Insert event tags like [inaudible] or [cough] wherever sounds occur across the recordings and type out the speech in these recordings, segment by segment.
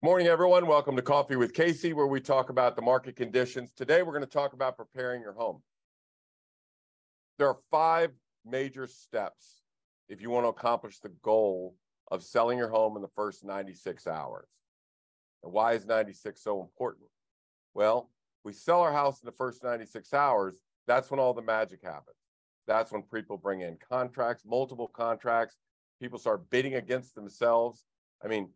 Morning, everyone. Welcome to Coffee with Casey, where we talk about the market conditions. Today, we're going to talk about preparing your home. There are five major steps if you want to accomplish the goal of selling your home in the first 96 hours. And why is 96 so important? Well, we sell our house in the first 96 hours. That's when all the magic happens. That's when people bring in contracts, multiple contracts. People start bidding against themselves. I mean,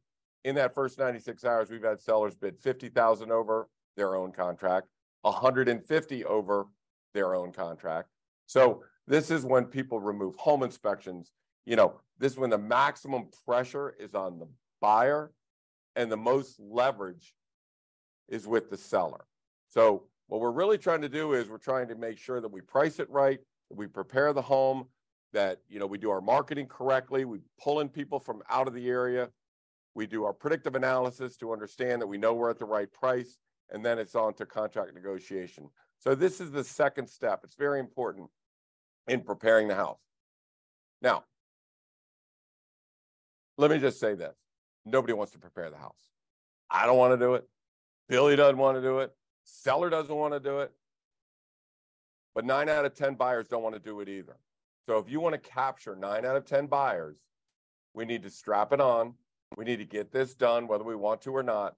in that first 96 hours, we've had sellers bid 50,000 over their own contract, 150 over their own contract. So this is when people remove home inspections. You know, this is when the maximum pressure is on the buyer and the most leverage is with the seller. So what we're really trying to do is we're trying to make sure that we price it right, that we prepare the home, that you know we do our marketing correctly, we pull in people from out of the area, we do our predictive analysis to understand that we know we're at the right price, and then it's on to contract negotiation. So this is the second step. It's very important in preparing the house. Now, let me just say this. Nobody wants to prepare the house. I don't want to do it. Billy doesn't want to do it. Seller doesn't want to do it. But nine out of 10 buyers don't want to do it either. So if you want to capture nine out of 10 buyers, we need to strap it on we need to get this done, whether we want to or not.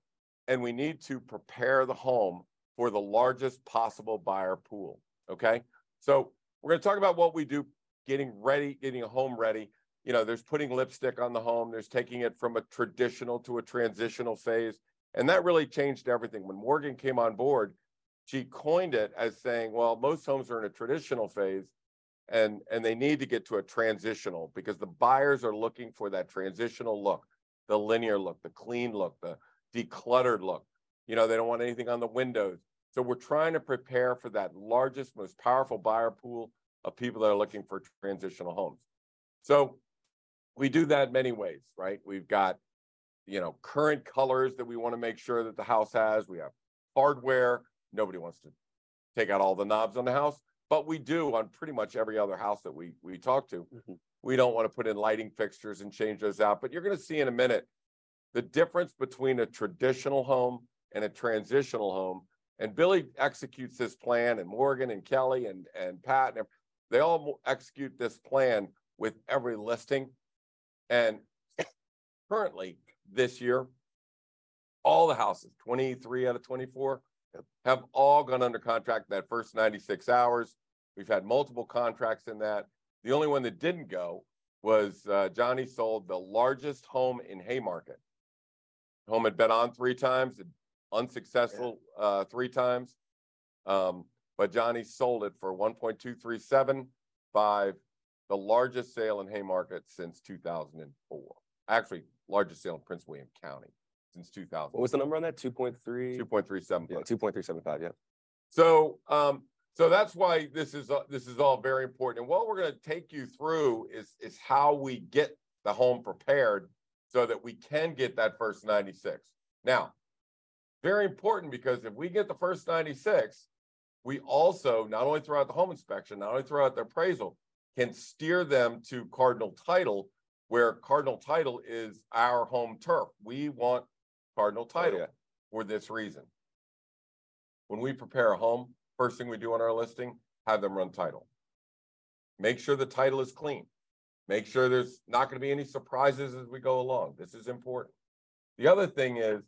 And we need to prepare the home for the largest possible buyer pool. Okay. So we're going to talk about what we do getting ready, getting a home ready. You know, there's putting lipstick on the home, there's taking it from a traditional to a transitional phase. And that really changed everything. When Morgan came on board, she coined it as saying, well, most homes are in a traditional phase and and they need to get to a transitional because the buyers are looking for that transitional look the linear look, the clean look, the decluttered look. You know, they don't want anything on the windows. So we're trying to prepare for that largest, most powerful buyer pool of people that are looking for transitional homes. So we do that many ways, right? We've got, you know, current colors that we want to make sure that the house has. We have hardware. Nobody wants to take out all the knobs on the house, but we do on pretty much every other house that we we talk to. Mm-hmm we don't want to put in lighting fixtures and change those out. But you're going to see in a minute the difference between a traditional home and a transitional home. And Billy executes this plan, and Morgan and Kelly and, and Pat, and they all execute this plan with every listing. And [coughs] currently, this year, all the houses, 23 out of 24, have all gone under contract in that first 96 hours. We've had multiple contracts in that. The only one that didn't go was uh, Johnny sold the largest home in Haymarket. Home had been on three times, unsuccessful uh, three times. Um, but Johnny sold it for 1.237, the largest sale in Haymarket since 2004. Actually, largest sale in Prince William County since 2000. What was the number on that? 2.3? 2.375. Yeah, 2.375, yeah. So um, so that's why this is uh, this is all very important. And what we're going to take you through is is how we get the home prepared so that we can get that first 96. Now, very important because if we get the first 96, we also not only throughout the home inspection, not only throughout the appraisal, can steer them to Cardinal Title, where Cardinal Title is our home turf. We want Cardinal Title oh, yeah. for this reason. When we prepare a home, First thing we do on our listing, have them run title. Make sure the title is clean. Make sure there's not going to be any surprises as we go along. This is important. The other thing is,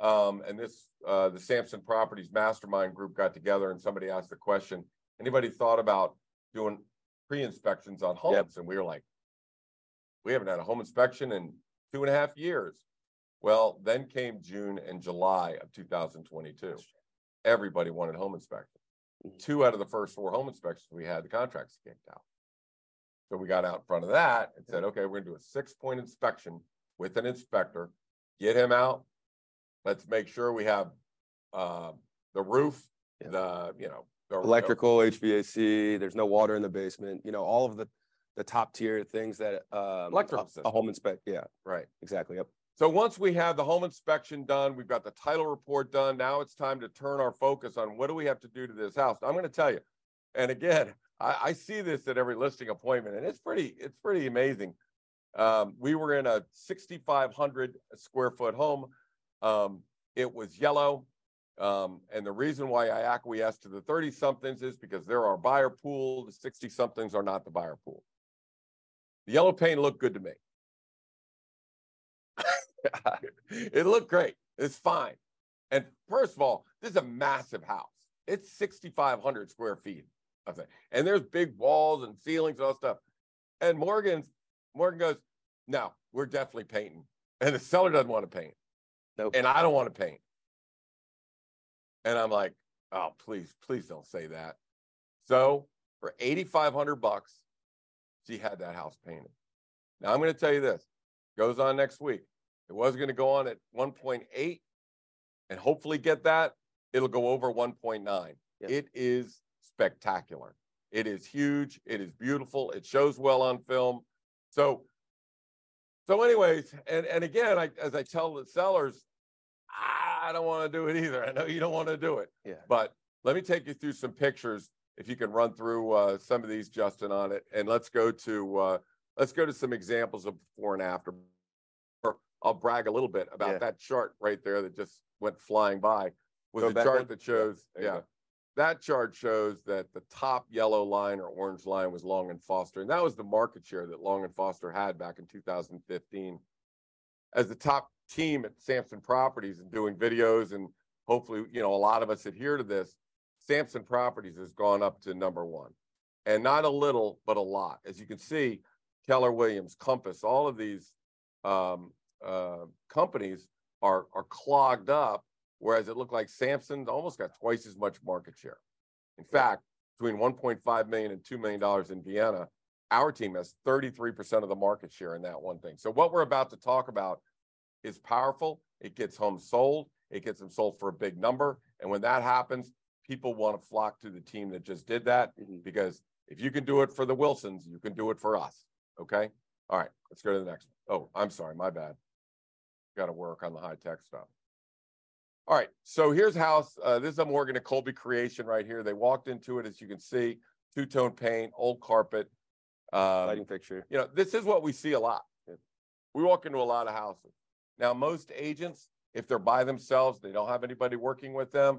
um, and this uh, the Samson Properties Mastermind group got together and somebody asked the question: Anybody thought about doing pre-inspections on homes? Yep. And we were like, we haven't had a home inspection in two and a half years. Well, then came June and July of 2022. Everybody wanted home inspection. Two out of the first four home inspections we had, the contracts kicked out. So we got out in front of that and said, okay, we're going to do a six point inspection with an inspector, get him out. Let's make sure we have uh, the roof, yeah. the, you know, the, electrical, HVAC, there's no water in the basement, you know, all of the, the top tier things that um, a, a home inspect. Yeah. Right. Exactly. Yep. So once we have the home inspection done, we've got the title report done. Now it's time to turn our focus on what do we have to do to this house. I'm going to tell you, and again, I, I see this at every listing appointment, and it's pretty it's pretty amazing. Um, we were in a 6,500 square foot home. Um, it was yellow. Um, and the reason why I acquiesced to the 30 somethings is because they're our buyer pool. The 60 somethings are not the buyer pool. The yellow paint looked good to me. It looked great. It's fine. And first of all, this is a massive house. It's 6,500 square feet. I think. And there's big walls and ceilings and all stuff. And Morgan's Morgan goes, no, we're definitely painting. And the seller doesn't want to paint. Nope. And I don't want to paint. And I'm like, oh, please, please don't say that. So for 8,500 bucks, she had that house painted. Now I'm going to tell you this goes on next week. It was going to go on at 1.8 and hopefully get that. It'll go over 1.9. Yeah. It is spectacular. It is huge. It is beautiful. It shows well on film. So, so anyways, and, and again, I, as I tell the sellers, I don't want to do it either. I know you don't want to do it, Yeah. but let me take you through some pictures. If you can run through uh, some of these, Justin, on it, and let's go to uh, let's go to some examples of before and after. I'll brag a little bit about Yeah. that chart right there that just went flying by. Was Go a chart one? that shows, you yeah, that chart shows that the top yellow line or orange line was Long and Foster, and that was the market share that Long and Foster had back in 2015. As the top team at Samson Properties and doing videos, and hopefully, you know, a lot of us adhere to this. Samson Properties has gone up to number one, and not a little, but a lot. As you can see, Keller Williams, Compass, all of these um, uh, companies are are clogged up whereas it looked like Samson almost got twice as much market share. In fact, between 1.5 million and 2 million dollars in Vienna, our team has 33% of the market share in that one thing. So what we're about to talk about is powerful. It gets homes sold, it gets them sold for a big number, and when that happens, people want to flock to the team that just did that Mhm. because if you can do it for the Wilsons, you can do it for us. Okay? All right, let's go to the next one. Oh, I'm sorry, my bad. Got to work on the high tech stuff. All right, so here's house. Uh, this is a Morgan and Colby creation right here. They walked into it, as you can see, two tone paint, old carpet. Um, Lighting fixture. you know, this is what we see a lot. We walk into a lot of houses. Now, most agents, if they're by themselves, they don't have anybody working with them.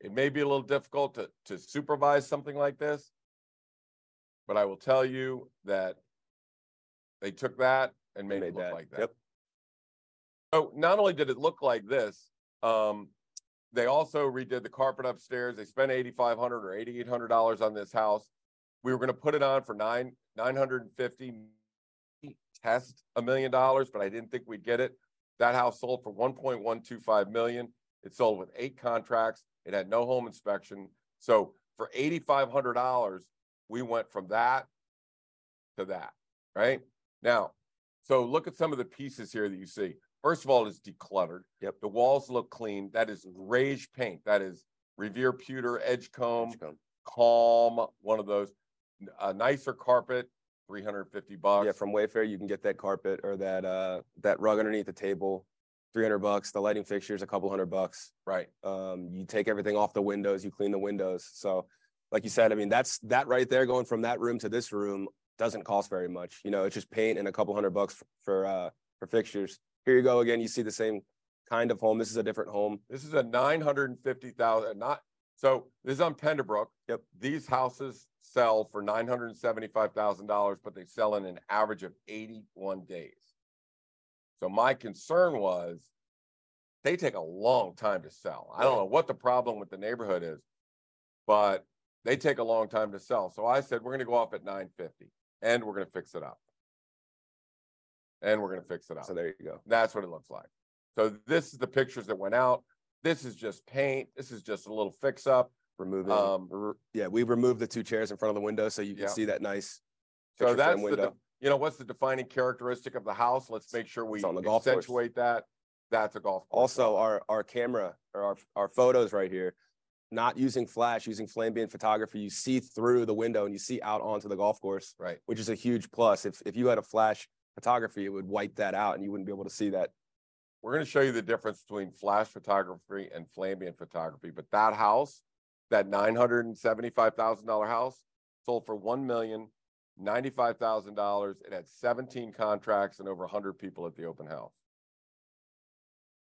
It may be a little difficult to, to supervise something like this. But I will tell you that they took that and made, Made it look that. like that. Yep. So not only did it look like this, um, they also redid the carpet upstairs. They spent eighty-five hundred or eighty-eight hundred dollars on this house. We were gonna put it on for nine, nine hundred and fifty, test a million dollars, but I didn't think we'd get it. That house sold for one point one two five million. It sold with eight contracts. It had no home inspection. So for eighty-five hundred dollars, we went from that to that, right? Now, so look at some of the pieces here that you see. First of all, it's decluttered. Yep. The walls look clean. That is grayish paint. That is Revere Pewter Edgecomb. Calm, one of those. A nicer carpet, 350 bucks. Yeah, from Wayfair, you can get that carpet or that uh that rug underneath the table, three hundred bucks. The lighting fixtures, a couple hundred bucks. right. Um, you take everything off the windows, you clean the windows. So, like you said, I mean, that's that right there, going from that room to this room doesn't cost very much. You know, it's just paint and a couple hundred bucks for, for uh for fixtures. Here you go again. You see the same kind of home. This is a different home. This is a 950,000, not, so this is on Penderbrook. Yep. These houses sell for $975,000, but they sell in an average of 81 days. So my concern was they take a long time to sell. I don't know what the problem with the neighborhood is, but they take a long time to sell. So I said, we're going to go off at 950 and we're going to fix it up. And we're going to fix it up. So there you go. That's what it looks like. So this is the pictures that went out. This is just paint. This is just a little fix up. Removing. Um, re- yeah, we removed the two chairs in front of the window so you can Yeah. see that nice. So that's the, de- you know, what's the defining characteristic of the house? Let's make sure we on the golf course. accentuate that. That's a golf course. Also, our our camera or our our photos right here, not using flash, using flambient photography, you see through the window and you see out onto the golf course, Right. which is a huge plus. If if you had a flash photography, it would wipe that out and you wouldn't be able to see that. We're going to show you the difference between flash photography and Flambient photography. But that house, that $975,000 house, sold for $1,095,000. It had 17 contracts and over 100 people at the open house.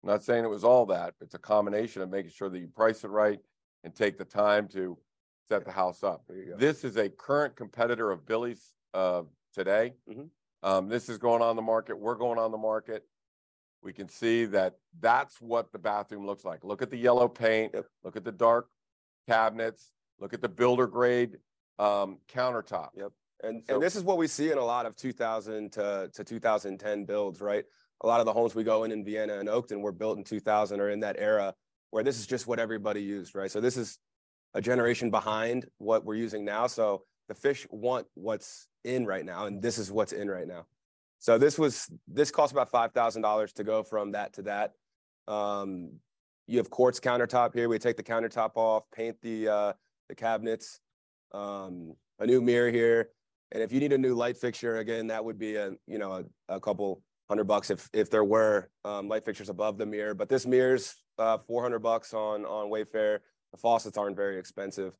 I'm not saying it was all that. It's a combination of making sure that you price it right and take the time to set the house up. There you go. This is a current competitor of Billy's uh, today. Mhm. Um, this is going on the market. We're going on the market. We can see that that's what the bathroom looks like. Look at the yellow paint. Yep. Look at the dark cabinets. Look at the builder grade um, countertop. Yep. And So- and this is what we see in a lot of 2000 to to 2010 builds, right? A lot of the homes we go in in Vienna and Oakton were built in 2000 or in that era where this is just what everybody used, right? So this is a generation behind what we're using now. So the fish want what's in right now, and this is what's in right now. So this was this cost about five thousand dollars to go from that to that. Um, you have quartz countertop here. We take the countertop off, paint the uh, the cabinets, um, a new mirror here, and if you need a new light fixture, again, that would be a you know a, a couple hundred bucks if if there were um, light fixtures above the mirror. But this mirror's uh, four hundred bucks on on Wayfair. The faucets aren't very expensive.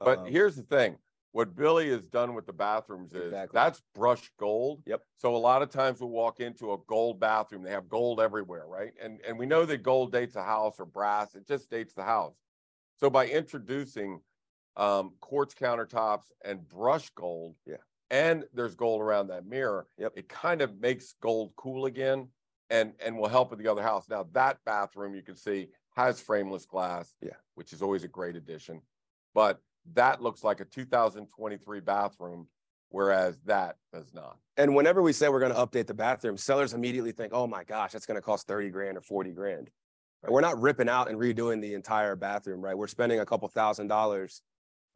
But Um, here's the thing. What Billy has done with the bathrooms is Exactly. that's brushed gold. Yep. So a lot of times we'll walk into a gold bathroom. They have gold everywhere, right? And and we know that gold dates a house or brass. It just dates the house. So by introducing um, quartz countertops and brush gold, Yeah. and there's gold around that mirror, Yep. it kind of makes gold cool again, and and will help with the other house. Now that bathroom you can see has frameless glass, Yeah. which is always a great addition, but that looks like a 2023 bathroom, whereas that does not. and whenever we say we're going to update the bathroom, sellers immediately think, "Oh my gosh, that's going to cost thirty grand or forty grand." And we're not ripping out and redoing the entire bathroom, right? We're spending a couple thousand dollars.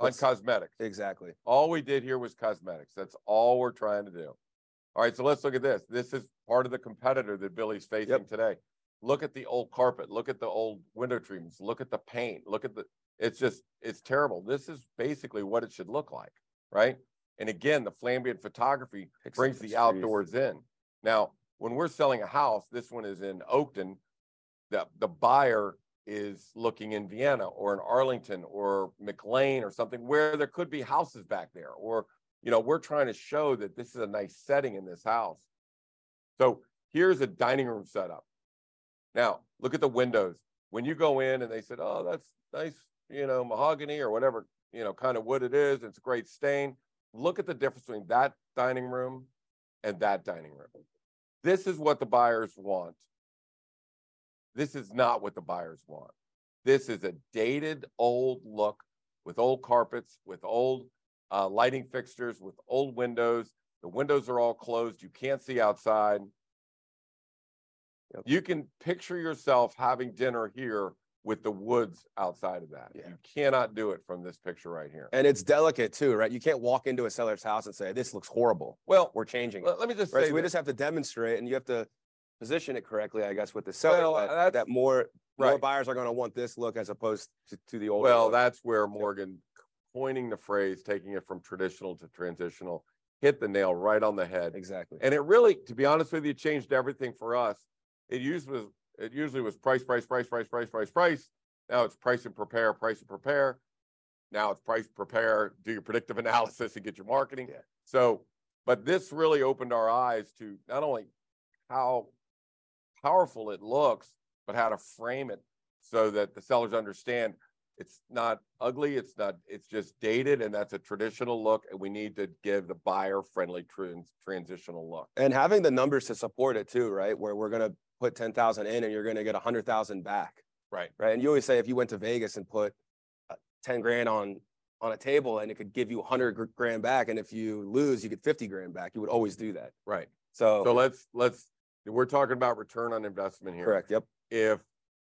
On cosmetics, Exactly. all we did here was cosmetics. That's all we're trying to do. All right, so let's look at this. This is part of the competitor that Billy's facing Yep. today. Look at the old carpet. Look at the old window treatments. Look at the paint. Look at the. It's just it's terrible. This is basically what it should look like, right? And again, the flambient photography brings the the outdoors in. Now, when we're selling a house, this one is in Oakton. The the buyer is looking in Vienna or in Arlington or McLean or something where there could be houses back there. Or, you know, we're trying to show that this is a nice setting in this house. So here's a dining room setup. Now, look at the windows. When you go in and they said, oh, that's nice, you know, mahogany or whatever, you know, kind of wood it is, it's a great stain. Look at the difference between that dining room and that dining room. This is what the buyers want. This is not what the buyers want. This is a dated old look with old carpets, with old uh, lighting fixtures, with old windows. The windows are all closed. You can't see outside. Yep. You can picture yourself having dinner here with the woods outside of that. Yeah. You cannot do it from this picture right here. And it's delicate too, right? You can't walk into a seller's house and say, "This looks horrible." Well, We're changing it. let me just Right, say so we just have to demonstrate, and you have to position it correctly, I guess, with the seller. Well, that, that more more buyers are going to want this look as opposed to, to the old. Well, that's where Morgan coining the phrase, taking it from traditional to transitional, hit the nail right on the head. exactly. And it really, to be honest with you, changed everything for us. It usually was, it usually was price, price, price, price, price, price, price. Now it's price and prepare, price and prepare. Now it's price, prepare, do your predictive [laughs] analysis and get your marketing. Yeah. So, but this really opened our eyes to not only how powerful it looks, but how to frame it so that the sellers understand it's not ugly, it's not, it's just dated, and that's a traditional look, and we need to give the buyer friendly trans- transitional look. and having the numbers to support it too, right? Where we're going to put ten thousand in, and you're going to get a hundred thousand back, Right. right? And you always say if you went to Vegas and put uh, ten grand on on a table, and it could give you hundred grand back, and if you lose, you get fifty grand back. You would always do that. Right. So, So let's, let's, we're talking about return on investment here. correct. Yep. If,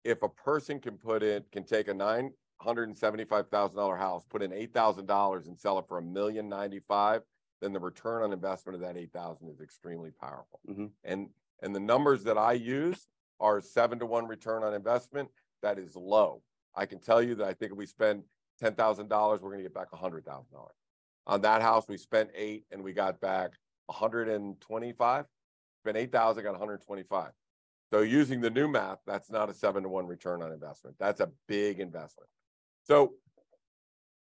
if a person can put in, can take a nine hundred and seventy-five thousand dollar house, put in eight thousand dollars and sell it for a million ninety-five, then the return on investment of that eight thousand is extremely powerful. Mhm. And, and the numbers that I use are seven to one return on investment. That is low. I can tell you that I think if we spend ten thousand dollars, we're gonna get back a hundred thousand dollars. On that house, we spent eight and we got back hundred and twenty-five. Spent eight thousand, got hundred and twenty-five. So using the new math, that's not a seven to one return on investment. That's a big investment. So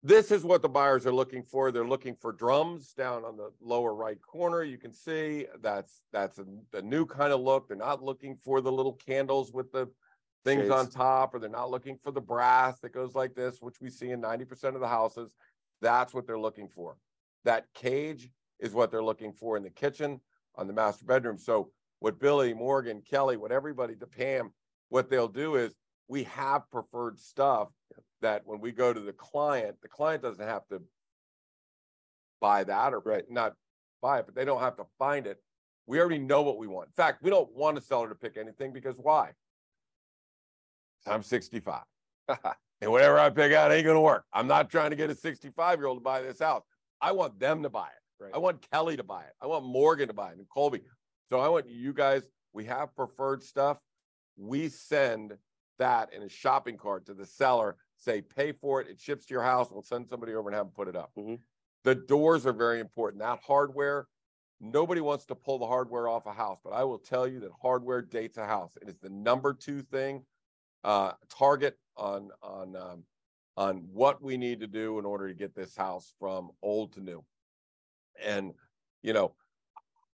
this is what the buyers are looking for. They're looking for drums down on the lower right corner. You can see that's that's a, a new kind of look. They're not looking for the little candles with the things on top, or they're not looking for the brass that goes like this, which we see in 90% of the houses. That's what they're looking for. That cage is what they're looking for in the kitchen, on the master bedroom. So what Billy, Morgan, Kelly, what everybody, the Pam, what they'll do is we have preferred stuff that when we go to the client, the client doesn't have to buy that or Right. not buy it, but they don't have to find it. We already know what we want. In fact, we don't want a seller to pick anything because why? I'm 65. [laughs] and whatever I pick out ain't gonna work. I'm not trying to get a 65 year old to buy this house. I want them to buy it. Right. I want Kelly to buy it. I want Morgan to buy it and Colby. So I want you guys, we have preferred stuff. We send that in a shopping cart to the seller, say, pay for it. It ships to your house. We'll send somebody over and have them put it up. Mhm. The doors are very important. That hardware, nobody wants to pull the hardware off a house, but I will tell you that hardware dates a house. It is the number two thing, uh, target on, on, um, on what we need to do in order to get this house from old to new. And, you know,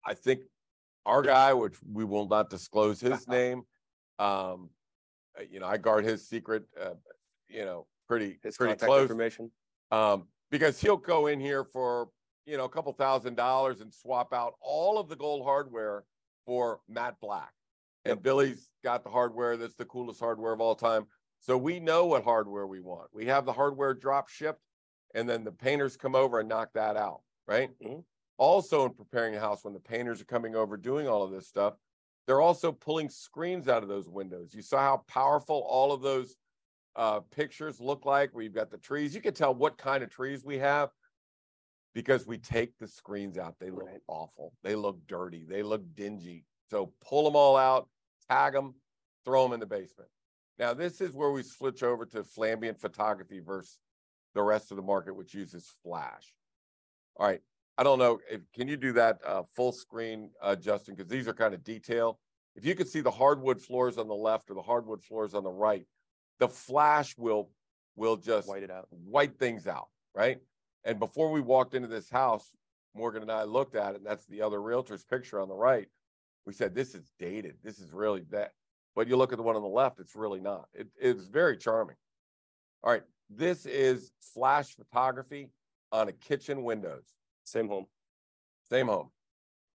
I think our guy, which we will not disclose his [laughs] name, um, you know, I guard his secret, uh, you know, pretty, His pretty contact close information. um, because he'll go in here for you know a couple thousand dollars and swap out all of the gold hardware for matte black. And Billy's got the hardware that's the coolest hardware of all time. So we know what hardware we want. We have the hardware drop shipped, and then the painters come over and knock that out, right? Mhm. Also, in preparing a house, when the painters are coming over doing all of this stuff, they're also pulling screens out of those windows. You saw how powerful all of those uh, pictures look like where you've got the trees. You can tell what kind of trees we have because we take the screens out. They look Right. awful. They look dirty. They look dingy. So pull them all out, tag them, throw them in the basement. Now, this is where we switch over to flambient photography versus the rest of the market, which uses flash. All right. I don't know if can you do that uh, full screen, uh, Justin? Because these are kind of detail. If you could see the hardwood floors on the left or the hardwood floors on the right, the flash will will just White it out. white things out, right? And before we walked into this house, Morgan and I looked at it, and that's the other realtor's picture on the right. We said, This is dated. This is really that. But you look at the one on the left, it's really not. It, it's very charming. All right. This is flash photography on a kitchen windows. Same home. Same home.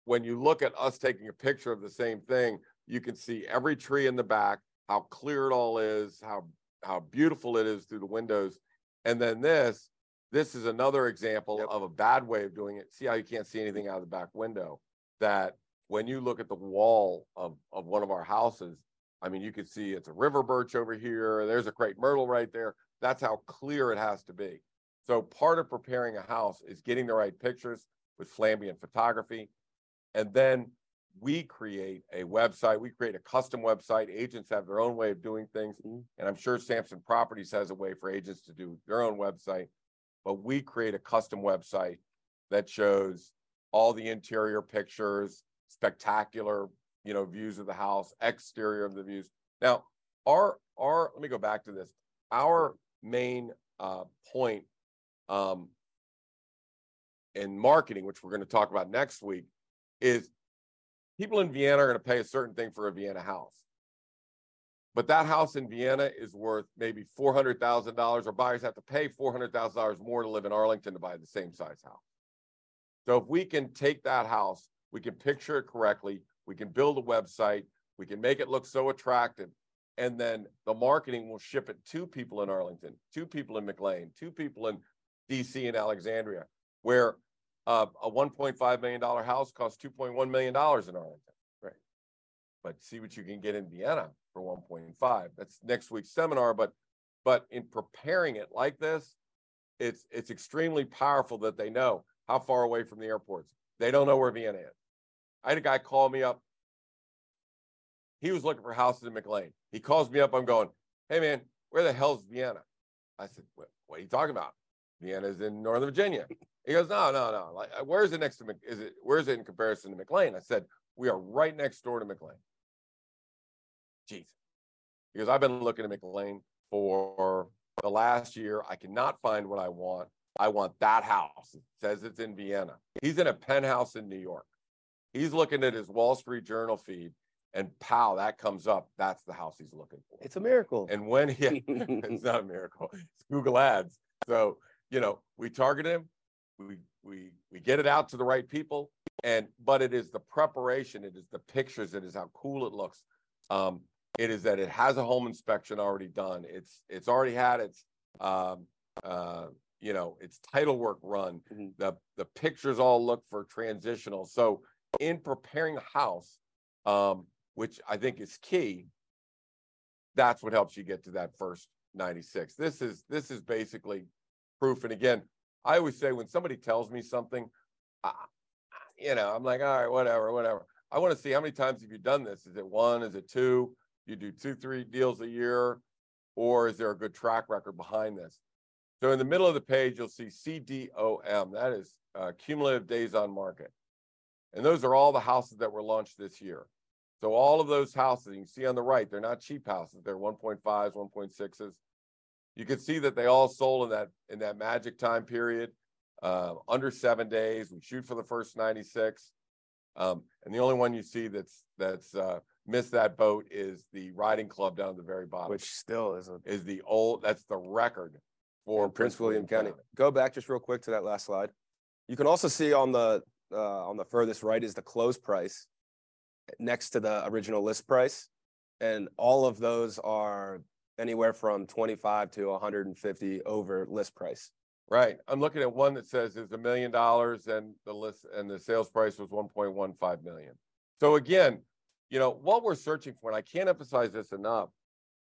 When you look at us taking a picture of the same thing, you can see every tree in the back, how clear it all is, how how beautiful it is through the windows. And then this, this is another example Yep. of a bad way of doing it. See how you can't see anything out of the back window? That when you look at the wall of, of one of our houses, I mean, you can see it's a river birch over here. There's a crepe myrtle right there. That's how clear it has to be. So part of preparing a house is getting the right pictures with flambient photography. And then we create a website, we create a custom website. Agents have their own way of doing things. Mhm. And I'm sure Samson Properties has a way for agents to do their own website. But we create a custom website that shows all the interior pictures, spectacular, you know, views of the house, exterior of the views. Now, our our let me go back to this. Our main uh, point um, in marketing, which we're going to talk about next week, is people in Vienna are going to pay a certain thing for a Vienna house. But that house in Vienna is worth maybe $400,000, or buyers have to pay $400,000 more to live in Arlington to buy the same size house. So if we can take that house, we can picture it correctly, we can build a website, we can make it look so attractive, and then the marketing will ship it to people in Arlington, two people in McLean, two people in DC and Alexandria, where uh, a $1.5 million house costs $2.1 million in Arlington. Right. But see what you can get in Vienna for 1.5. That's next week's seminar. But but in preparing it like this, it's it's extremely powerful that they know how far away from the airports. They don't know where Vienna is. I had a guy call me up. He was looking for houses in McLean. He calls me up. I'm going, hey man, where the hell's Vienna? I said, what, what are you talking about? Vienna's in Northern Virginia. He goes, no, no, no. Like, uh, where is it next to? Mc- Is it where is it in comparison to McLean? I said, we are right next door to McLean. Jeez, because I've been looking at McLean for the last year. I cannot find what I want. I want that house. It says it's in Vienna. He's in a penthouse in New York. He's looking at his Wall Street Journal feed, and pow, that comes up. That's the house he's looking for. It's a miracle. And when [laughs] he, [laughs] it's not a miracle, it's Google Ads. So, you know, we target him, we we we get it out to the right people, and but it is the preparation, it is the pictures, it is how cool it looks. Um, it is that it has a home inspection already done. It's it's already had its um, uh, you know its title work run. Mhm. The the pictures all look for transitional. So in preparing a house, um, which I think is key, that's what helps you get to that first 96. This is this is basically proof. And again, I always say when somebody tells me something, I, you know, I'm like, all right, whatever, whatever. I want to see how many times have you done this? Is it one? Is it two? You do two, three deals a year, or is there a good track record behind this? So in the middle of the page, you'll see CDOM. That is uh, cumulative days on market. And those are all the houses that were launched this year. So all of those houses you see on the right, they're not cheap houses. They're 1.5s, 1.6s. You can see that they all sold in that in that magic time period, uh, under seven days. We shoot for the first 96, um, and the only one you see that's that's uh, missed that boat is the riding club down at the very bottom, Which still is a is the old. That's the record for in Prince William County. Go back just real quick to that last slide. You can also see on the uh, on the furthest right is the close price next to the original list price, and all of those are anywhere from 25 to 150 over list price. Right. I'm looking at one that says it's a million dollars and the list and the sales price was 1.15 million. So again, you know, what we're searching for, and I can't emphasize this enough,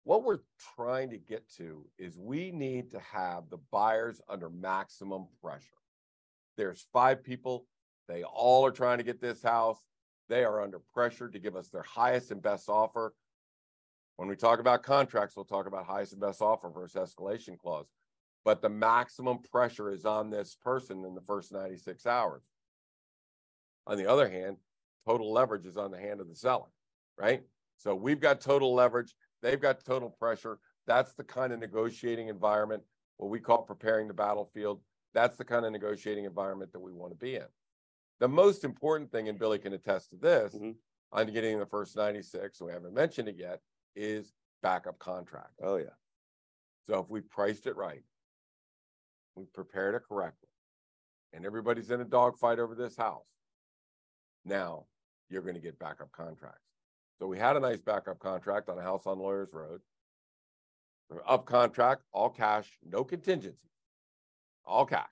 what we're trying to get to is we need to have the buyers under maximum pressure. There's five people, they all are trying to get this house. They are under pressure to give us their highest and best offer. When we talk about contracts, we'll talk about highest and best offer versus escalation clause but the maximum pressure is on this person in the first 96 hours. On the other hand, total leverage is on the hand of the seller, right? So we've got total leverage, they've got total pressure. That's the kind of negotiating environment, what we call preparing the battlefield. That's the kind of negotiating environment that we want to be in. The most important thing, and Billy can attest to this, Mhm. on getting the first 96, we haven't mentioned it yet, is backup contract. Oh yeah. So if we priced it right, we prepared it correctly, and everybody's in a dogfight over this house, now you're going to get backup contracts. So we had a nice backup contract on a house on Lawyers Road. Up contract, all cash, no contingency, all cash,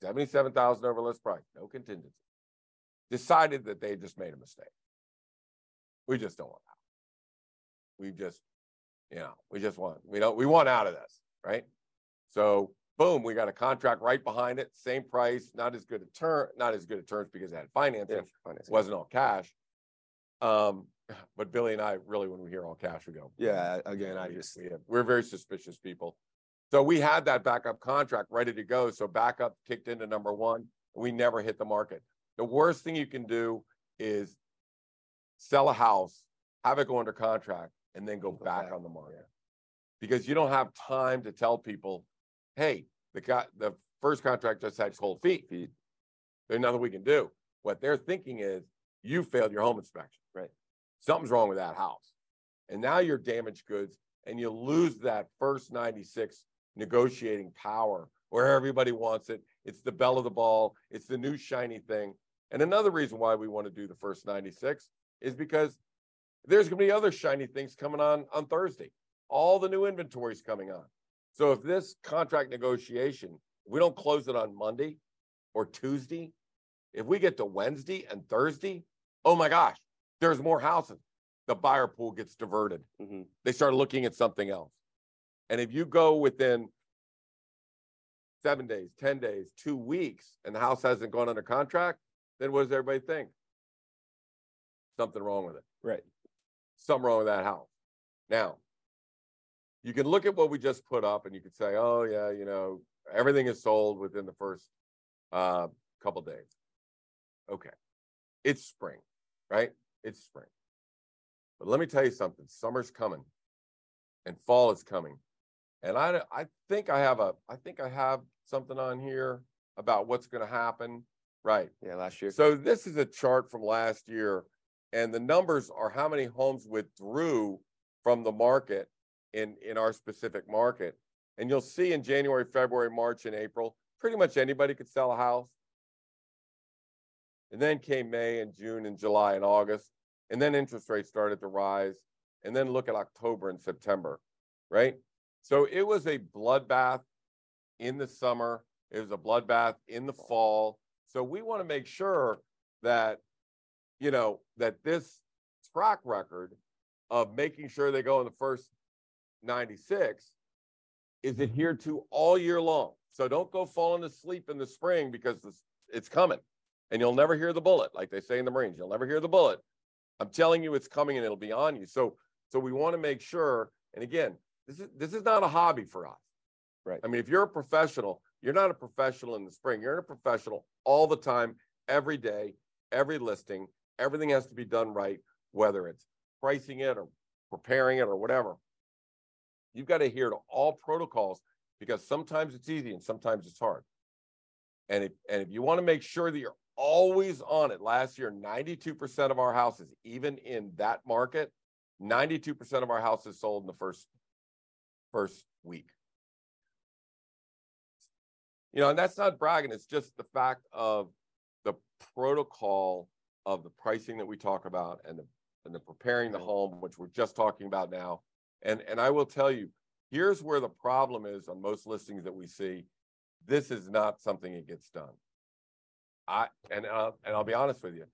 seventy-seven thousand over list price, no contingency. Decided that they just made a mistake. We just don't want that. We just, you know, we just want we don't we want out of this, right? So boom, we got a contract right behind it, same price, not as good a term, not as good a terms because it had financing, Yeah. financing. wasn't all cash. Um, but Billy and I really, when we hear all cash, we go, Yeah. Again, I we- just we have- we're very suspicious people. So we had that backup contract ready to go. So backup kicked into number one. We never hit the market. The worst thing you can do is sell a house, have it go under contract, and then go Go back back, on the market. Because you don't have time to tell people, hey, the guy, the first contract just had cold feet. Feet. There's nothing we can do. What they're thinking is you failed your home inspection. Right. Something's wrong with that house. And now you're damaged goods and you lose that first 96 negotiating power where everybody wants it. It's the bell of the ball, it's the new shiny thing. And another reason why we want to do the first 96 is because there's going to be other shiny things coming on on Thursday. All the new inventory's coming on. So if this contract negotiation, we don't close it on Monday or Tuesday, if we get to Wednesday and Thursday, oh my gosh, there's more houses. The buyer pool gets diverted mhm. they start looking at something else. And if you go within seven days, 10 days, two weeks, and the house hasn't gone under contract, then what does everybody think? Something wrong with it. right. Something wrong with that house. Now, you can look at what we just put up and you could say, oh, yeah, you know, everything is sold within the first uh, couple days. Okay. It's spring, right? It's spring. But let me tell you something summer's coming and fall is coming. And I, I think I have a, I think I have something on here about what's going to happen. Right. Yeah. Last year. So this is a chart from last year And the numbers are how many homes withdrew from the market in, in our specific market. And you'll see in January, February, March, and April, pretty much anybody could sell a house. And then came May and June and July and August. And then interest rates started to rise. And then look at October and September, right? So it was a bloodbath in the summer. It was a bloodbath in the fall. So we want to make sure that, you know, that this track record of making sure they go in the first 96 is mm-hmm. adhered to all year long. So don't go falling asleep in the spring because it's coming and you'll never hear the bullet, like they say in the Marines. You'll never hear the bullet. I'm telling you, it's coming and it'll be on you. So, so we want to make sure. And again, this is this is not a hobby for us. Right. I mean, if you're a professional, you're not a professional in the spring. You're a professional all the time, every day, every listing. Everything has to be done right, whether it's pricing it or preparing it or whatever. You've got to adhere to all protocols because sometimes it's easy and sometimes it's hard. And if and if you want to make sure that you're always on it, last year 92% of our houses, even in that market, 92% of our houses sold in the first first week. You know, and that's not bragging, it's just the fact of the protocol of the pricing that we talk about and the and the preparing the home, which we're just talking about now. And and I will tell you, here's where the problem is on most listings that we see. This is not something that gets done. I and uh, and I'll be honest with you,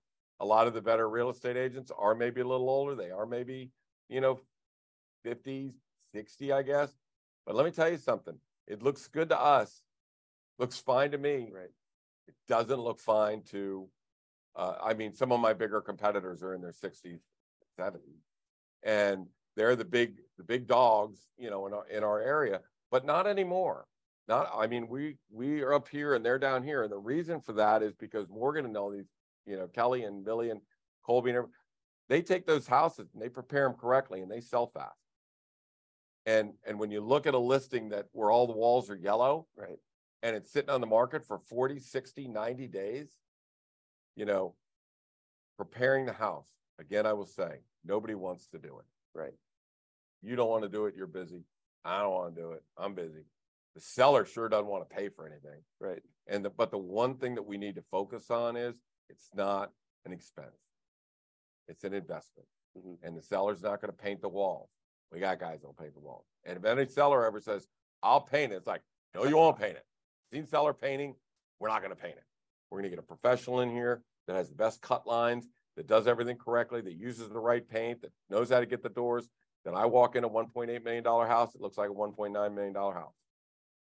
a lot of the better real estate agents are maybe a little older. They are maybe, you know, 50, 60, I guess. But let me tell you something. It looks good to us. Looks fine to me. Right. It doesn't look fine to uh, I mean, some of my bigger competitors are in their 60s, 70s. And they're the big the big dogs, you know, in our in our area, but not anymore. Not I mean, we we are up here and they're down here. And the reason for that is because Morgan and all these, you know, Kelly and Billy and Colby and they take those houses and they prepare them correctly and they sell fast. And and when you look at a listing that where all the walls are yellow, Right. and it's sitting on the market for 40, 60, 90 days, you know, preparing the house. Again, I will say, nobody wants to do it. Right. You don't want to do it, you're busy. I don't want to do it. I'm busy. The seller sure doesn't want to pay for anything. Right. And the, but the one thing that we need to focus on is it's not an expense. It's an investment. Mhm. And the seller's not going to paint the walls. We got guys that'll paint the walls. And if any seller ever says, I'll paint it, it's like, no, you won't paint it. Seen seller painting, we're not going to paint it. We're going to get a professional in here that has the best cut lines, that does everything correctly, that uses the right paint, that knows how to get the doors. Then I walk in a $1.8 million house, it looks like a $1.9 million house.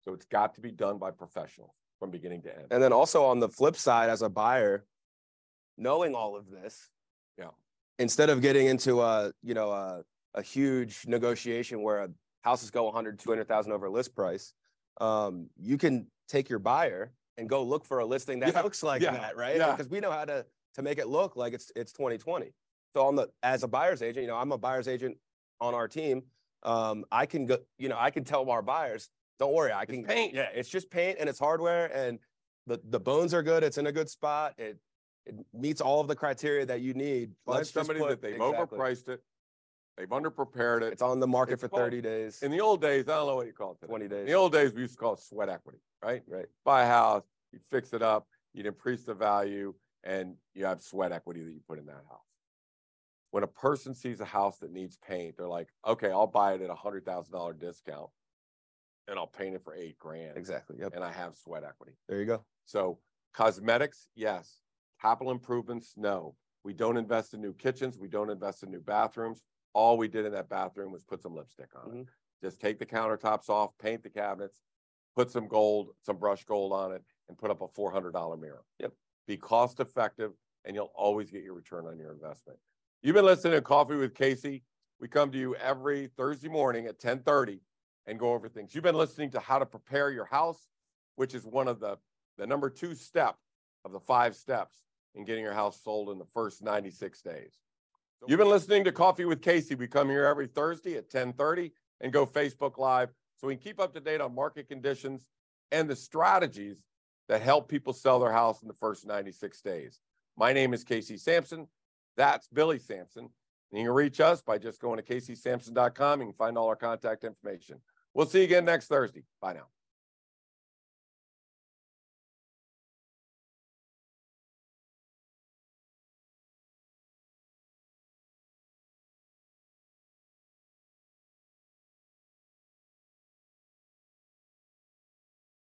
So it's got to be done by professionals from beginning to end. And then also on the flip side, as a buyer, knowing all of this, Yeah. instead of getting into a you know a, a huge negotiation where a houses go 100 200,000 over list price, um, you can take your buyer and go look for a listing that Yeah, looks like yeah, that, right? yeah. Because we know how to to make it look like it's it's 2020. So on the as a buyer's agent, you know, I'm a buyer's agent on our team. Um, I can go, you know, I can tell our buyers, don't worry, I can paint. Yeah, it's just paint and it's hardware and the the bones are good. It's in a good spot. It it meets all of the criteria that you need. Find somebody put- that they've exactly. overpriced it, they've underprepared it. It's on the market It's for called- 30 days, In the old days, I don't know what you call it today. 20 In the old days, we used to call it sweat equity, right? Right. Buy a house, you fix it up, you'd increase the value, and you have sweat equity that you put in that house. When a person sees a house that needs paint, they're like, okay, I'll buy it at a hundred thousand dollar discount and I'll paint it for eight grand Exactly. Yep. and I have sweat equity. There you go. So cosmetics, yes. Capital improvements, no. We don't invest in new kitchens. We don't invest in new bathrooms. All we did in that bathroom was put some lipstick on it. Mhm. Just take the countertops off, paint the cabinets, put some gold, some brush gold on it, and put up a four hundred dollar mirror. Yep. Be cost effective, and you'll always get your return on your investment. You've been listening to Coffee with Casey. We come to you every Thursday morning at ten thirty and go over things. You've been listening to how to prepare your house, which is one of the the number two step of the five steps in getting your house sold in the first 96 days. You've been listening to Coffee with Casey. We come here every Thursday at 10:30 and go Facebook Live so we can keep up to date on market conditions and the strategies that help people sell their house in the first 96 days. My name is Casey Samson. That's Billy Samson. And you can reach us by just going to caseysamson.com. You can find all our contact information. We'll see you again next Thursday. Bye now.